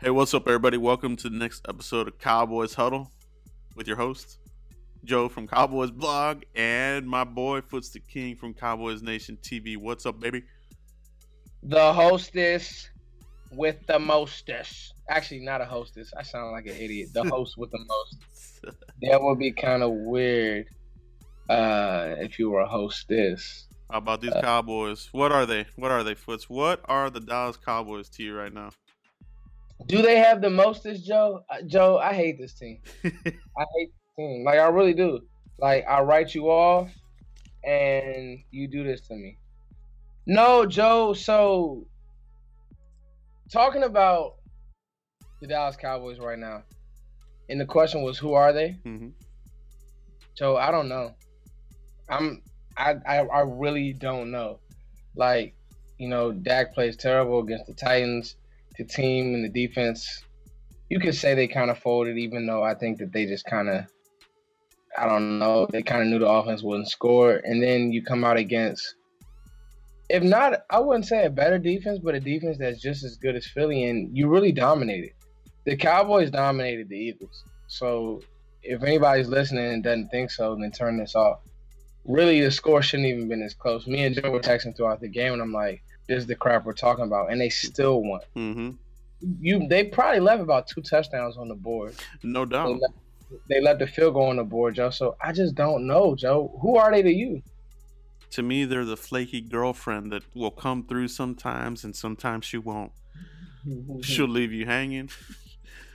Hey, what's up, everybody? Welcome to the next episode of Cowboys Huddle with your host, Joe from Cowboys Blog, and my boy, Foots the King from Cowboys Nation TV. What's up, baby? The hostess with the mostest. Actually, not a hostess. I sound like an idiot. The host with the most. That would be kind of weird uh, if you were a hostess. How about these uh, Cowboys? What are they? What are they, Foots? What are the Dallas Cowboys to you right now? Do they have the mostest, Joe? Uh, Joe, I hate this team. I hate this team. Like I really do. Like I write you off, and you do this to me. No, Joe. So talking about the Dallas Cowboys right now, and the question was, who are they? Mm-hmm. So I don't know. I'm I, I I really don't know. Like, you know, Dak plays terrible against the Titans the team and the defense, you could say they kind of folded, even though I think that they just kind of, I don't know, they kind of knew the offense wouldn't score. And then you come out against, if not, I wouldn't say a better defense, but a defense that's just as good as Philly, and you really dominated. The Cowboys dominated the Eagles. So if anybody's listening and doesn't think so, then turn this off. Really, the score shouldn't even been as close. Me and Joe were texting throughout the game, and I'm like, this is the crap we're talking about, and they still won. Mm-hmm. You, they probably left about two touchdowns on the board. No doubt. They left, they left the field goal on the board, Joe. So I just don't know, Joe. Who are they to you? To me, they're the flaky girlfriend that will come through sometimes, and sometimes she won't. she'll leave you hanging.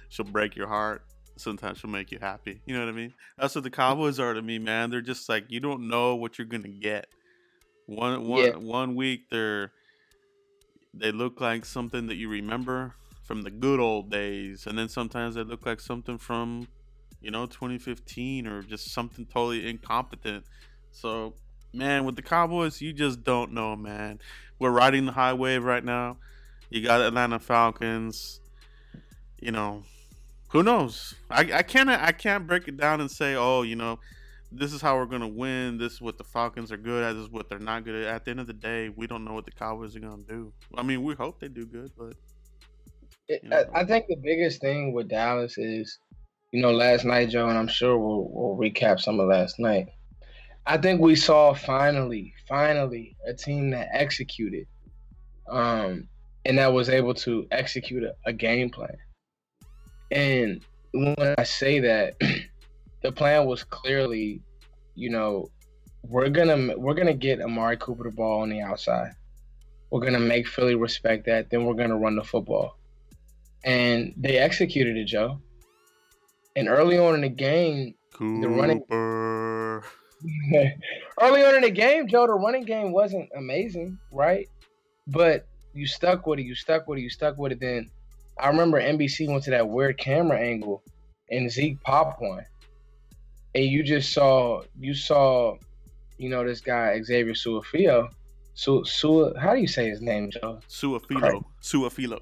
she'll break your heart. Sometimes she'll make you happy. You know what I mean? That's what the Cowboys are to me, man. They're just like you don't know what you're gonna get. One one yeah. one week they're they look like something that you remember from the good old days, and then sometimes they look like something from, you know, 2015 or just something totally incompetent. So, man, with the Cowboys, you just don't know, man. We're riding the high wave right now. You got Atlanta Falcons. You know, who knows? I, I can't I can't break it down and say, oh, you know, this is how we're gonna win. This is what the Falcons are good at. This is what they're not good at. At the end of the day, we don't know what the Cowboys are gonna do. I mean, we hope they do good, but you know. I, I think the biggest thing with Dallas is, you know, last night, Joe, and I'm sure we'll, we'll recap some of last night. I think we saw finally, finally, a team that executed, um, and that was able to execute a, a game plan. And when I say that. the plan was clearly, you know, we're gonna we're gonna get Amari Cooper the ball on the outside. We're gonna make Philly respect that. Then we're gonna run the football, and they executed it, Joe. And early on in the game, Cooper. the running. early on in the game, Joe, the running game wasn't amazing, right? But you stuck with it. You stuck with it. You stuck with it. Then I remember NBC went to that weird camera angle, and Zeke popped one and you just saw you saw, you know, this guy Xavier Su'a-Filo. Su, Su, how do you say his name, Joe? Su'a-Filo. Su'a-Filo.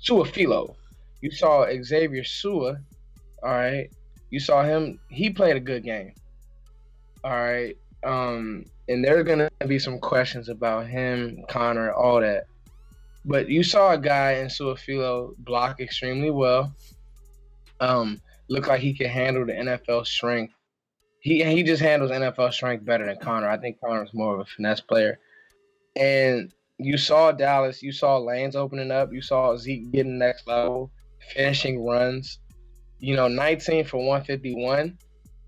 Su'a-Filo. You saw Xavier Sua. All right. You saw him. He played a good game. All right. Um, and there's gonna be some questions about him, Connor, all that. But you saw a guy in Su'a-Filo block extremely well. Um, looked like he could handle the NFL strength. He he just handles NFL strength better than Connor. I think Connor's more of a finesse player. And you saw Dallas, you saw lanes opening up, you saw Zeke getting next level, finishing runs. You know, 19 for 151.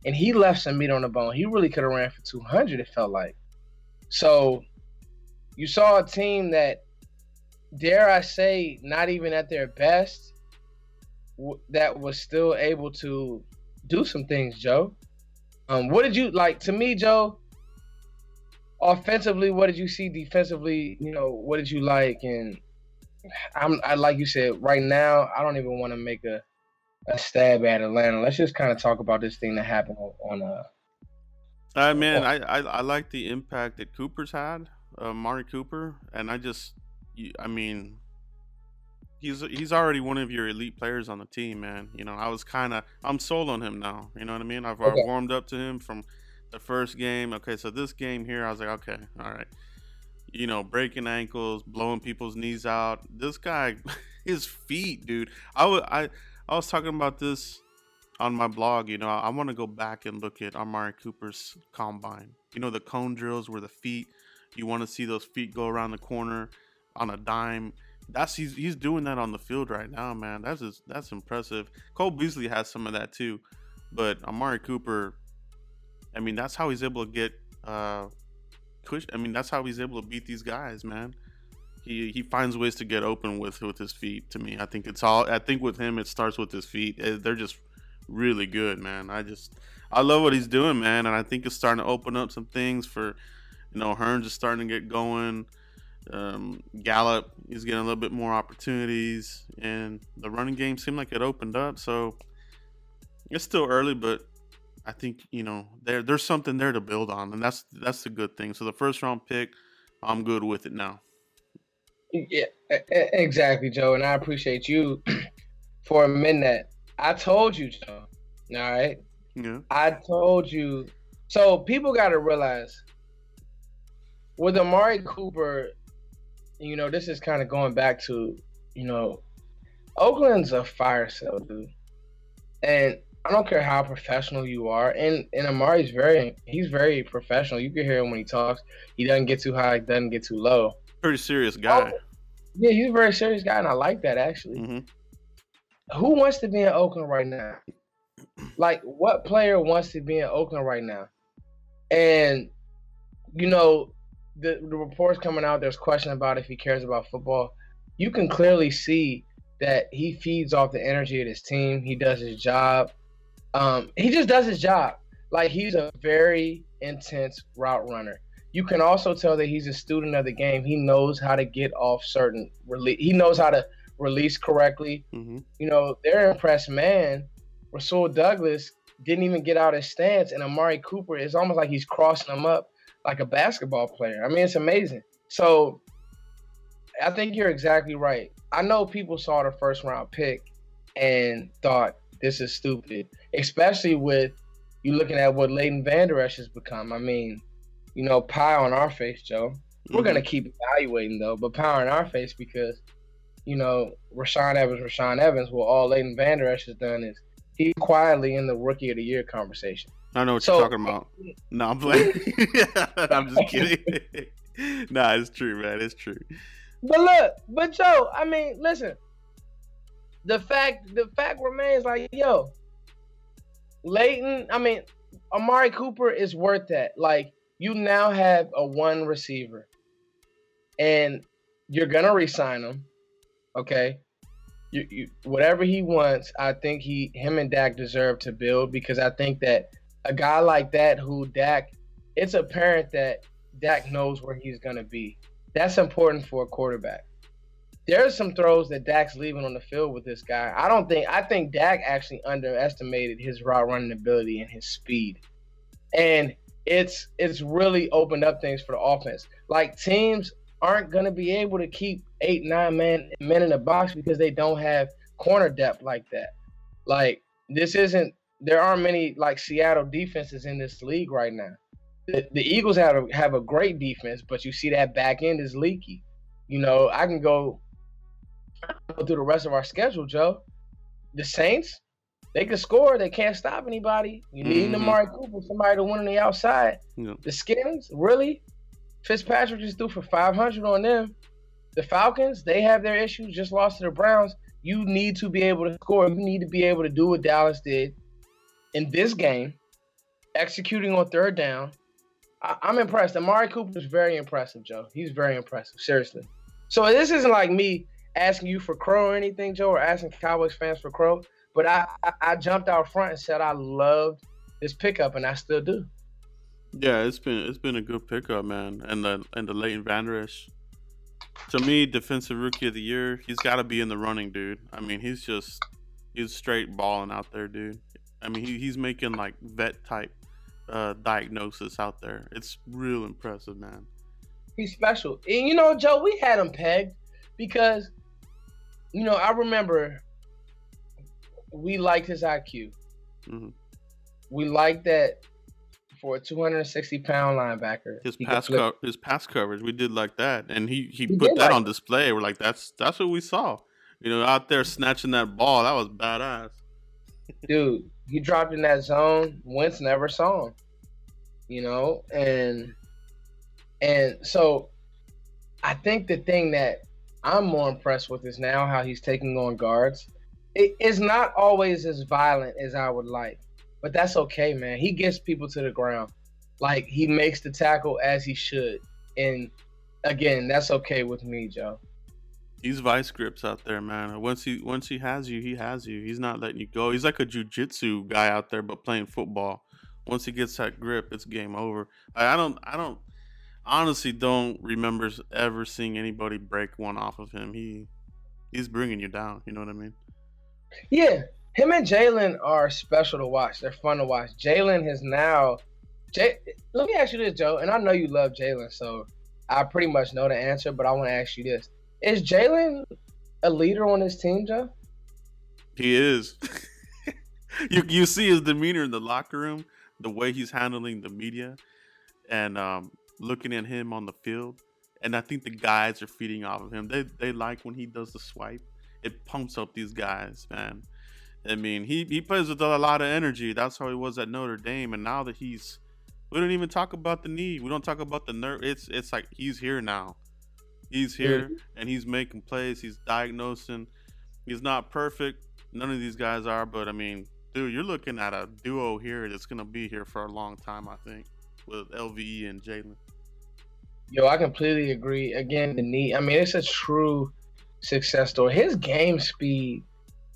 And he left some meat on the bone. He really could have ran for 200, it felt like. So you saw a team that, dare I say, not even at their best, that was still able to do some things, Joe. Um, what did you like to me, Joe? Offensively, what did you see? Defensively, you know, what did you like? And I'm, I like you said, right now, I don't even want to make a a stab at Atlanta. Let's just kind of talk about this thing that happened on, uh. I mean, I, I I like the impact that Cooper's had, uh, Mari Cooper, and I just, I mean, he's he's already one of your elite players on the team, man. You know, I was kind of I'm sold on him now. You know what I mean? I've, okay. warmed up to him from the first game. Okay, so this game here, I was like, okay, all right. You know, breaking ankles, blowing people's knees out. This guy, his feet, dude. I would I I was talking about this on my blog. You know, I, I want to go back and look at Amari Cooper's combine. You know, the cone drills where the feet. You want to see those feet go around the corner on a dime. That's he's he's doing that on the field right now, man. That's just, that's impressive. Cole Beasley has some of that too, but Amari Cooper. I mean, that's how he's able to get. uh I mean, that's how he's able to beat these guys, man he he finds ways to get open with with his feet. To me, I think it's all. I think with him, it starts with his feet. Eh, they're just really good, man. I just I love what he's doing, man, and I think it's starting to open up some things for you know Hurns is starting to get going. Um, Gallup is getting a little bit more opportunities, and the running game seemed like it opened up. So it's still early, but I think you know there there's something there to build on, and that's that's the good thing. So the first round pick, I'm good with it now. Yeah, exactly, Joe. And I appreciate you for a minute. I told you, Joe. All right. Yeah. I told you. So people got to realize with Amari Cooper, you know, this is kind of going back to, you know, Oakland's a fire sale, dude. And I don't care how professional you are, and and Amari's very he's very professional. You can hear him when he talks. He doesn't get too high, doesn't get too low pretty serious guy. Oh, yeah, he's a very serious guy, and I like that actually. Mm-hmm. Who wants to be in Oakland right now? Like, what player wants to be in Oakland right now? And you know, the the reports coming out. There's question about if he cares about football. You can clearly see that he feeds off the energy of his team. He does his job. Um, he just does his job. Like he's a very intense route runner you can also tell that he's a student of the game. He knows how to get off certain release. He knows how to release correctly. Mm-hmm. You know, they're impressed man. Rasul Douglas didn't even get out his stance, and Amari Cooper is almost like he's crossing him up like a basketball player. I mean, it's amazing. So I think you're exactly right. I know people saw the first round pick and thought this is stupid, especially with you looking at what Leighton Vander Esch has become. I mean, you know, pie on our face, Joe. We're mm-hmm. gonna keep evaluating though, but pie on our face because, you know, Rashaan Evans, Rashaan Evans, Well, all Leighton Vander Esch has done is he's quietly in the rookie of the year conversation. I know what so, you're talking about. No, I'm playing. I'm just kidding. nah, it's true, man. It's true. But look, but Joe, I mean, listen. The fact, the fact remains, like, yo, Leighton. I mean, Amari Cooper is worth that. Like, you now have a one receiver and you're gonna resign him. Okay. You, you, whatever he wants, I think he him and Dak deserve to build because I think that a guy like that who Dak, it's apparent that Dak knows where he's gonna be. That's important for a quarterback. There's some throws that Dak's leaving on the field with this guy. I don't think I think Dak actually underestimated his route running ability and his speed. And it's it's really opened up things for the offense. Like teams aren't gonna be able to keep eight, nine men men in the box because they don't have corner depth like that. Like this isn't there aren't many like Seattle defenses in this league right now. The, the Eagles have a, have a great defense, but you see that back end is leaky. You know, I can go, go through the rest of our schedule, Joe. The Saints, they can score. They can't stop anybody. You need mm-hmm. Amari Cooper, somebody to win on the outside. The Skins, really? Fitzpatrick just threw for 500 on them. The Falcons, they have their issues. Just lost to the Browns. You need to be able to score. You need to be able to do what Dallas did in this game, executing on third down. I- I'm impressed. Amari Cooper is very impressive, Joe. He's very impressive, seriously. So this isn't like me asking you for Crow or anything, Joe, or asking Cowboys fans for Crow. But I, I, I jumped out front and said I loved this pickup, and I still do. Yeah, it's been it's been a good pickup, man, and the and the Leighton Vander Esch. To me, defensive rookie of the year, he's got to be in the running, dude. I mean, he's just he's straight balling out there, dude. I mean, he, he's making like vet type uh, diagnosis out there. It's real impressive, man. He's special, and you know, Joe, we had him pegged because, you know, I remember we liked his IQ. Mm-hmm. We liked that for a 260 pound linebacker. His pass co- his pass coverage, we did like that, and he he, he put that like on display. We're like, that's that's what we saw. You know, out there snatching that ball, that was badass. Dude, he dropped in that zone. Wentz never saw him. You know, and and so I think the thing that I'm more impressed with is now how he's taking on guards. It is not always as violent as I would like, but that's okay, man. He gets people to the ground. Like he makes the tackle as he should. And again, that's okay with me, Joe. He's vice grips out there, man. Once he once he has you, he has you. He's not letting you go. He's like a jujitsu guy out there, but playing football. Once he gets that grip, it's game over. I, I don't I don't honestly don't remember ever seeing anybody break one off of him. He he's bringing you down. You know what I mean? Yeah, him and Jaylon are special to watch. They're fun to watch. Jaylon has now. Jay, let me ask you this, Joe, and I know you love Jaylon, so I pretty much know the answer. But I want to ask you this: Is Jaylon a leader on his team, Joe? He is. you you see his demeanor in the locker room, the way he's handling the media, and um, looking at him on the field, and I think the guys are feeding off of him. They they like when he does the swipe. It pumps up these guys, man. I mean, he he plays with a lot of energy. That's how he was at Notre Dame, and now that he's, we don't even talk about the knee. We don't talk about the nerve. It's it's like he's here now. He's here and he's making plays. He's diagnosing. He's not perfect. None of these guys are, but I mean, dude, you're looking at a duo here that's gonna be here for a long time. I think with LVE and Jaylon. Yo, I completely agree. Again, the knee. I mean, it's a true success story. His game speed.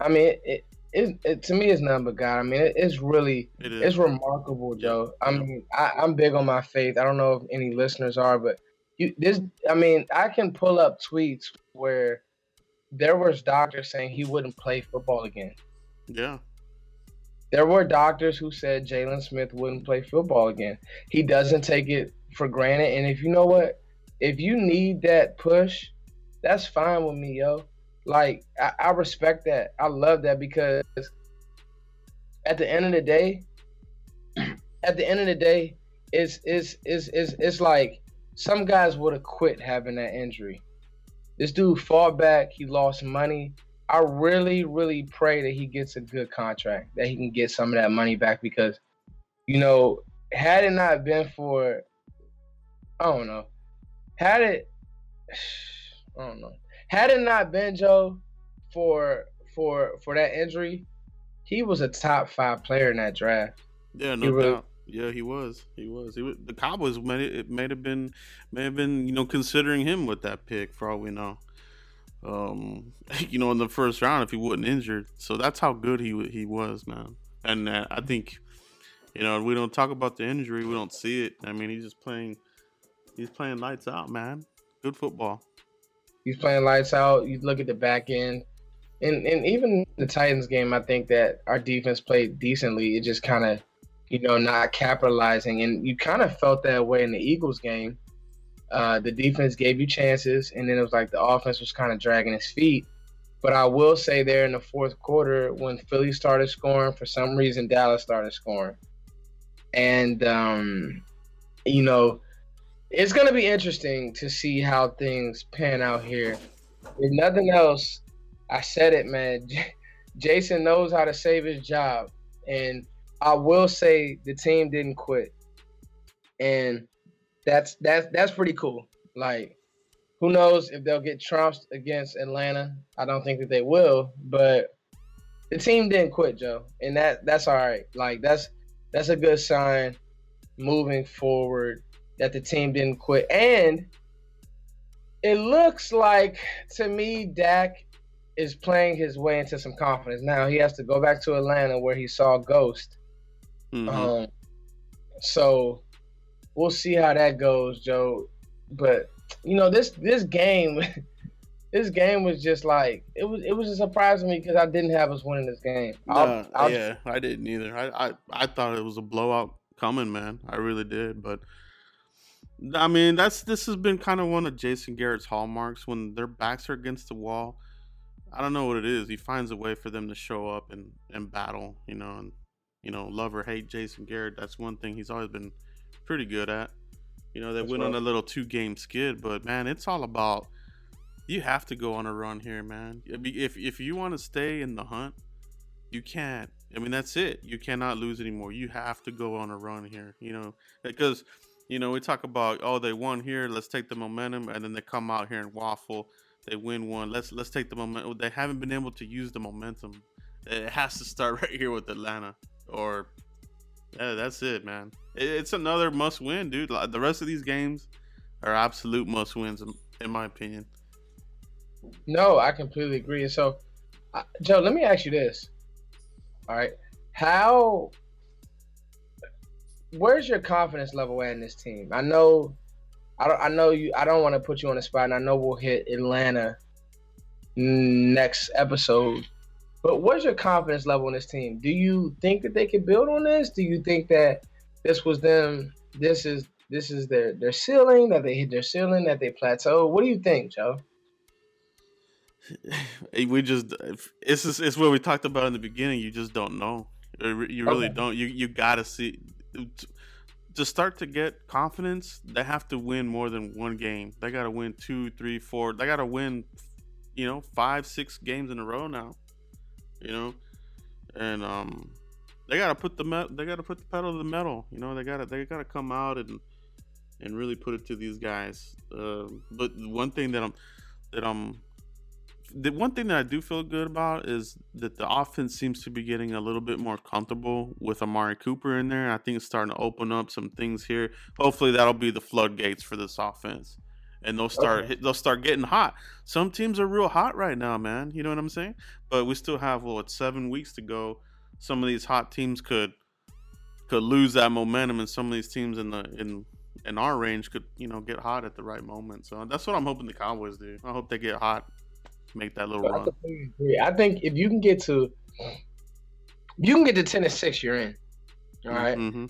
I mean, it, it, it, it to me is nothing but God. I mean, it, it's really it is. it's remarkable, Joe. I mean, I, I'm big on my faith. I don't know if any listeners are, but you this. I mean, I can pull up tweets where there was doctors saying he wouldn't play football again. Yeah. There were doctors who said Jaylon Smith wouldn't play football again. He doesn't take it for granted. And if you know what, if you need that push, that's fine with me, yo. Like I, I respect that. I love that because at the end of the day, at the end of the day, it's it's it's it's, it's like some guys would have quit having that injury. This dude fought back. He lost money. I really, really pray that he gets a good contract, that he can get some of that money back because, you know, had it not been for I don't know. Had it, I don't know. Had it not been Joe for for for that injury, he was a top five player in that draft. Yeah, no really, doubt. Yeah, he was. He was. He was. The Cowboys may it may have been may have been you know considering him with that pick for all we know. Um, you know, in the first round if he wasn't injured. So that's how good he he was, man. And uh, I think, you know, we don't talk about the injury. We don't see it. I mean, he's just playing He's playing lights out, man. Good football. He's playing lights out. You look at the back end, and and even the Titans game, I think that our defense played decently. It just kind of, you know, not capitalizing, and you kind of felt that way in the Eagles game. Uh, the defense gave you chances, and then it was like the offense was kind of dragging its feet. But I will say there in the fourth quarter, when Philly started scoring, for some reason Dallas started scoring, and um, you know it's going to be interesting to see how things pan out here. If nothing else, I said it, man. Jason knows how to save his job, and I will say the team didn't quit, and that's that's that's pretty cool. Like, who knows if they'll get trounced against Atlanta? I don't think that they will, but the team didn't quit, Joe, and that that's all right. Like that's that's a good sign moving forward that the team didn't quit. And it looks like to me Dak is playing his way into some confidence. Now he has to go back to Atlanta where he saw Ghost. Mm-hmm. Um, so we'll see how that goes, Joe. But you know this this game, this game was just like it was. It was just surprising me because I didn't have us winning this game. I'll, I'll yeah, just, I didn't either. I, I I thought it was a blowout coming, man. I really did, but I mean, that's this has been kind of one of Jason Garrett's hallmarks when their backs are against the wall. I don't know what it is. He finds a way for them to show up and and battle, you know, and you know, love or hate Jason Garrett. That's one thing he's always been pretty good at. You know, they that's went right. on a little two game skid, but man, it's all about you have to go on a run here, man. If if you want to stay in the hunt, you can't. I mean, that's it. You cannot lose anymore. You have to go on a run here. You know, because you know we talk about oh they won here. Let's take the momentum, and then they come out here and waffle. They win one. Let's let's take the momentum. They haven't been able to use the momentum. It has to start right here with Atlanta, or yeah, that's it, man. It's another must win, dude. The rest of these games are absolute must wins, in my opinion. No, I completely agree. So, uh, Joe, let me ask you this. All right, how? Where's your confidence level at in this team? I know, I don't. I know you. I don't want to put you on the spot, and I know we'll hit Atlanta next episode. But what's your confidence level in this team? Do you think that they can build on this? Do you think that this was them? This is this is their their ceiling that they hit their ceiling that they plateau. What do you think, Joe? we just it's just, it's what we talked about in the beginning. You just don't know. You really okay. don't. You you gotta see to start to get confidence. They have to win more than one game. They gotta win two, three, four. They gotta win, you know, five, six games in a row now. You know, and um, they gotta put the me- they gotta put the pedal to the metal. You know, they gotta they gotta come out and and really put it to these guys. Uh, but one thing that I'm that I'm the one thing that I do feel good about is that the offense seems to be getting a little bit more comfortable with Amari Cooper in there. I think it's starting to open up some things here. Hopefully, that'll be the floodgates for this offense, and they'll start okay. they'll start getting hot. Some teams are real hot right now, man. You know what I'm saying? But we still have what seven weeks to go. Some of these hot teams could could lose that momentum, and some of these teams in the in in our range could you know get hot at the right moment. So that's what I'm hoping the Cowboys do. I hope they get hot make that little run. I think if you can get to you can get to ten and six, you're in. All right? mm-hmm.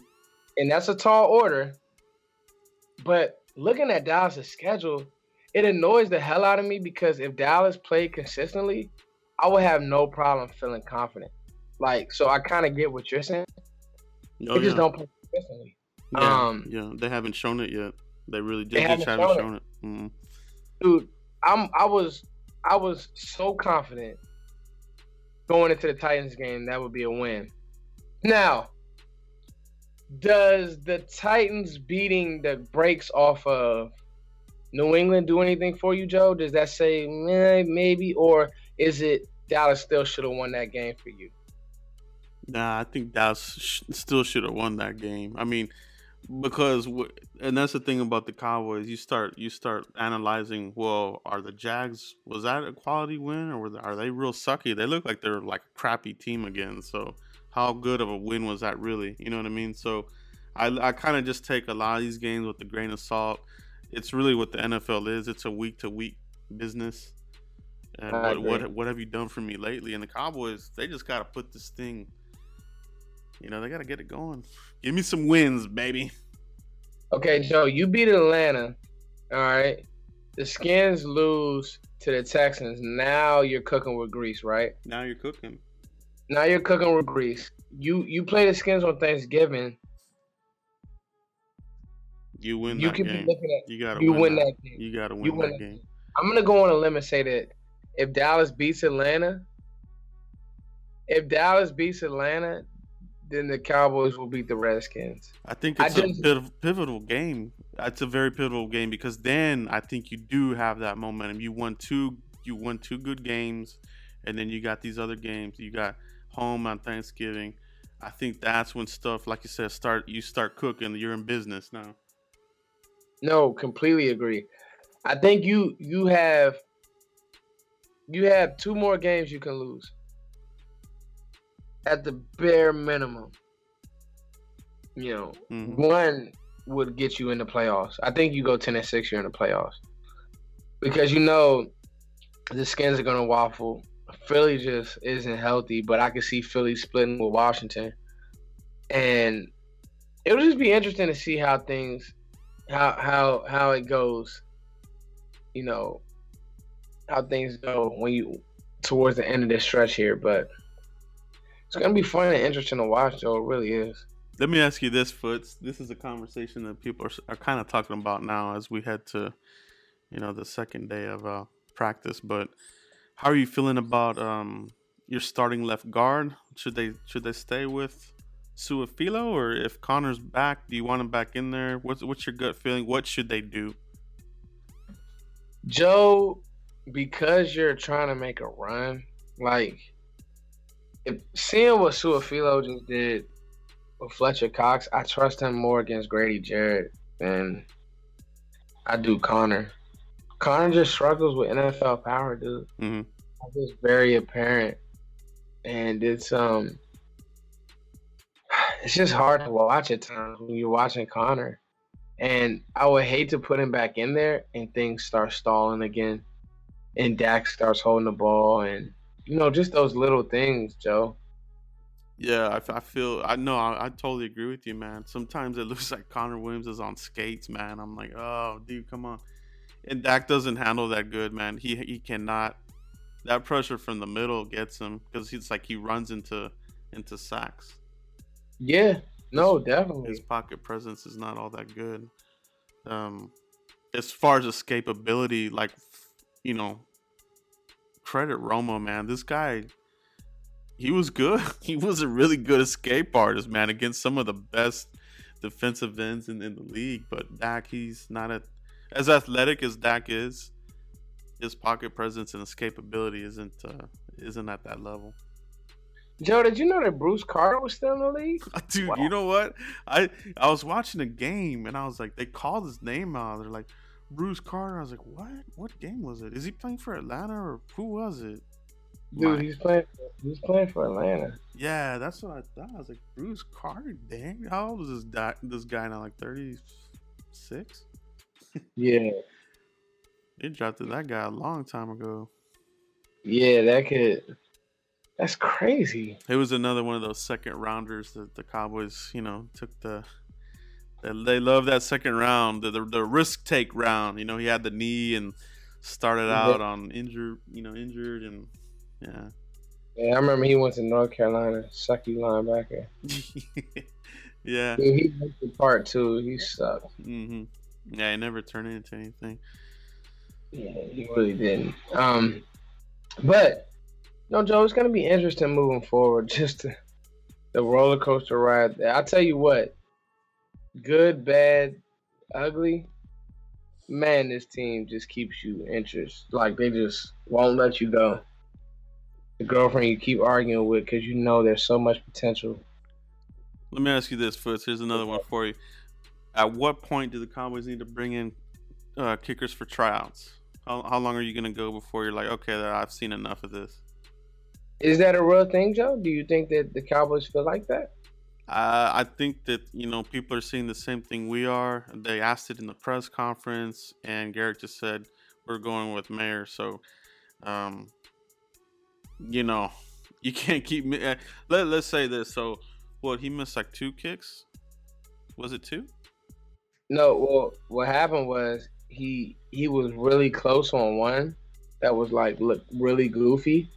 and that's a tall order. But looking at Dallas' schedule, it annoys the hell out of me because if Dallas played consistently, I would have no problem feeling confident. Like, so I kind of get what you're saying. Oh, they just don't play consistently. Yeah, um, yeah, they haven't shown it yet. They really did. They haven't, haven't shown, it. it. Mm-hmm. Dude, I'm I was I was so confident going into the Titans game that would be a win. Now, does the Titans beating the brakes off of New England do anything for you, Joe? Does that say maybe, or is it Dallas still should have won that game for you? Nah, I think Dallas sh- still should have won that game. I mean, because and that's the thing about the Cowboys. You start you start analyzing. Well, are the Jags was that a quality win or they, are they real sucky? They look like they're like a crappy team again. So how good of a win was that really? You know what I mean? So I I kind of just take a lot of these games with a grain of salt. It's really what the NFL is. It's a week to week business. And what, what what have you done for me lately? And the Cowboys, they just got to put this thing you know, they got to get it going. Give me some wins, baby. Okay, Joe, you beat Atlanta. All right. The Skins lose to the Texans. Now you're cooking with grease, right? Now you're cooking. Now you're cooking with grease. You you play the Skins on Thanksgiving. You win you that game. Be looking at, you gotta you win, win that. that. game. You gotta win, you win that, that game. game. I'm gonna go on a limb and say that if Dallas beats Atlanta, if Dallas beats Atlanta, then the Cowboys will beat the Redskins. I think it's I a pivotal game. It's a very pivotal game because then I think you do have that momentum. You won two, you won two good games, and then you got these other games. You got home on Thanksgiving. I think that's when stuff, like you said, start. You start cooking. You're in business now. No, completely agree. I think you you have you have two more games you can lose at the bare minimum, you know, mm-hmm. one would get you in the playoffs. I think you go ten and six, you're in the playoffs because you know the skins are gonna waffle. Philly just isn't healthy, but I can see Philly splitting with Washington, and it'll just be interesting to see how things, how how how it goes. You know, how things go when you towards the end of this stretch here, but it's gonna be fun and interesting to watch, though. It really is. Let me ask you this, Foots. This is a conversation that people are, are kind of talking about now as we head to, you know, the second day of uh, practice. But how are you feeling about um, your starting left guard? Should they should they stay with Su'a-Filo, or if Connor's back, do you want him back in there? What's what's your gut feeling? What should they do? Joe, because you're trying to make a run, like if seeing what Su'a-Filo just did with Fletcher Cox, I trust him more against Grady Jarrett than I do Connor. Connor just struggles with NFL power, dude. Mm-hmm. It's very apparent, and it's um, it's just hard to watch at times when you're watching Connor. And I would hate to put him back in there and things start stalling again, and Dak starts holding the ball, and you know just those little things, Joe. Yeah, I, I feel I know I, I, totally agree with you, man. Sometimes it looks like Connor Williams is on skates, man. I'm like, oh, dude, come on. And Dak doesn't handle that good, man. He he cannot. That pressure from the middle gets him because he's like he runs into into sacks. Yeah, no, definitely. His pocket presence is not all that good. Um, as far as escapability, like you know, credit Romo, man. This guy he was good. He was a really good escape artist, man, against some of the best defensive ends in, in the league. But Dak, he's not a, as athletic as Dak is. His pocket presence and escapability isn't uh, isn't at that level. Joe, did you know that Bruce Carter was still in the league? Dude, wow. you know what? I I was watching a game and I was like, they called his name out. They're like, Bruce Carter. I was like, what? What game was it? Is he playing for Atlanta or who was it? Dude, he's playing. He's playing for Atlanta. Yeah, that's what I thought. I was like, Bruce Carter. Dang, how old is this guy? This guy now? Like thirty six. Yeah. They drafted that guy a long time ago. Yeah, that could. That's crazy. It was another one of those second rounders that the Cowboys, you know, took the. They love that second round, the, the, the risk take round. You know, he had the knee and started out on injured, you know, injured and yeah. Yeah, I remember he went to North Carolina, sucky linebacker. yeah. Dude, he went to part two. He sucked. Mm-hmm. Yeah, he never turned into anything. Yeah, he really didn't. Um, but no, Joe, it's gonna be interesting moving forward. Just the roller coaster ride. I'll tell you what. Good, bad, ugly. Man, this team just keeps you interest. Like they just won't let you go the girlfriend you keep arguing with because you know there's so much potential. Let me ask you this, Foots. Here's another one for you. At what point do the Cowboys need to bring in uh, kickers for tryouts? How, how long are you going to go before you're like, okay, I've seen enough of this? Is that a real thing, Joe? Do you think that the Cowboys feel like that? Uh, I think that you know people are seeing the same thing we are. They asked it in the press conference, and Garrett just said we're going with Maher. So um, you know, you can't keep me. Uh, let Let's say this. So, what he missed like two kicks? Was it two? No. Well, what happened was he he was really close on one that was like look really goofy,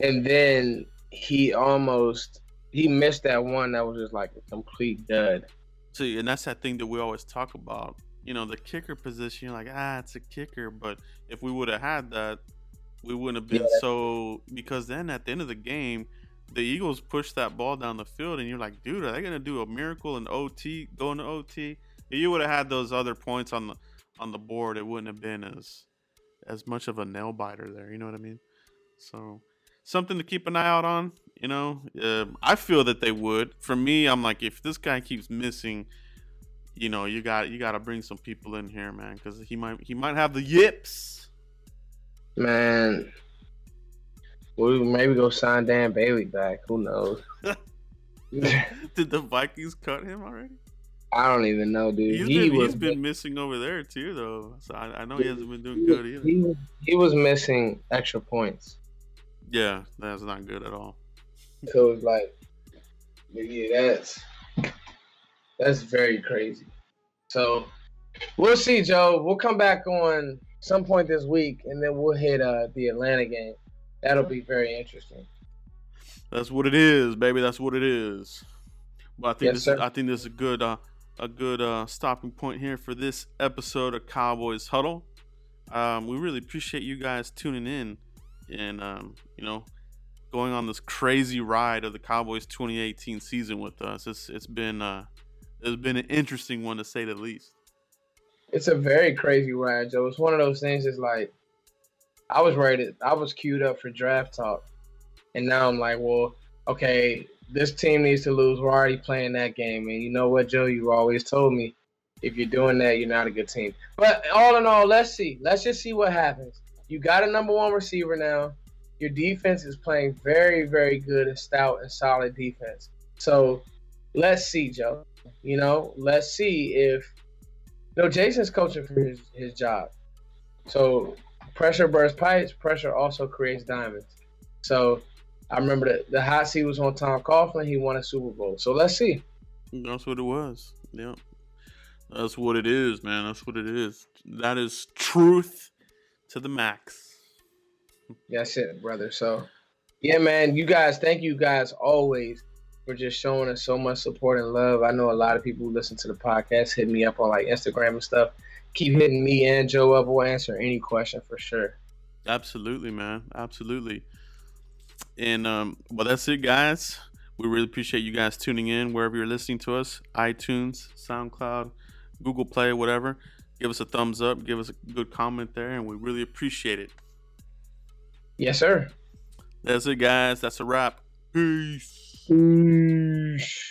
and then he almost he missed that one that was just like a complete dud. See, and that's that thing that we always talk about. You know, the kicker position. You're like, ah, it's a kicker, but if we would have had that, we wouldn't have been yeah. so because then at the end of the game the eagles pushed that ball down the field and you're like dude are they gonna do a miracle in ot going to ot if you would have had those other points on the on the board it wouldn't have been as as much of a nail biter there you know what i mean so something to keep an eye out on you know um, i feel that they would for me i'm like if this guy keeps missing you know you got you got to bring some people in here man because he might he might have the yips Man, we maybe go sign Dan Bailey back. Who knows? Did the Vikings cut him already? I don't even know, dude. He's he been, was, he's been missing over there too, though. So I, I know he hasn't been doing good either. He, he was missing extra points. Yeah, that's not good at all. So it's like, yeah, that's that's very crazy. So we'll see, Joe. We'll come back on some point this week, and then we'll hit uh, the Atlanta game. That'll be very interesting. That's what it is, baby. That's what it is. But I think yes, this is, I think this is a good uh, a good uh, stopping point here for this episode of Cowboys Huddle. Um, we really appreciate you guys tuning in and um, you know going on this crazy ride of the Cowboys 2018 season with us. It's it's been uh, it's been an interesting one to say the least. It's a very crazy ride, Joe. It's one of those things. It's like I was ready. I was queued up for draft talk, and now I'm like, well, okay, this team needs to lose. We're already playing that game, and you know what, Joe? You always told me if you're doing that, you're not a good team. But all in all, let's see. Let's just see what happens. You got a number one receiver now. Your defense is playing very, very good and stout and solid defense. So let's see, Joe. You know, let's see if you know Jason's coaching for his, his job. So pressure bursts pipes, pressure also creates diamonds. So I remember that the hot seat was on Tom Coughlin. He won a Super Bowl. So let's see. That's what it was. Yeah. That's what it is, man. That's what it is. That is truth to the max. That's it, brother. So, yeah, man. You guys, thank you guys always for just showing us so much support and love. I know a lot of people who listen to the podcast hit me up on like Instagram and stuff. Keep hitting me and Joe up. We'll answer any question for sure. Absolutely, man. Absolutely. And um, well, that's it, guys. We really appreciate you guys tuning in wherever you're listening to us iTunes, SoundCloud, Google Play, whatever. Give us a thumbs up, give us a good comment there, and we really appreciate it. Yes, sir. That's it, guys. That's a wrap. Peace. Peace.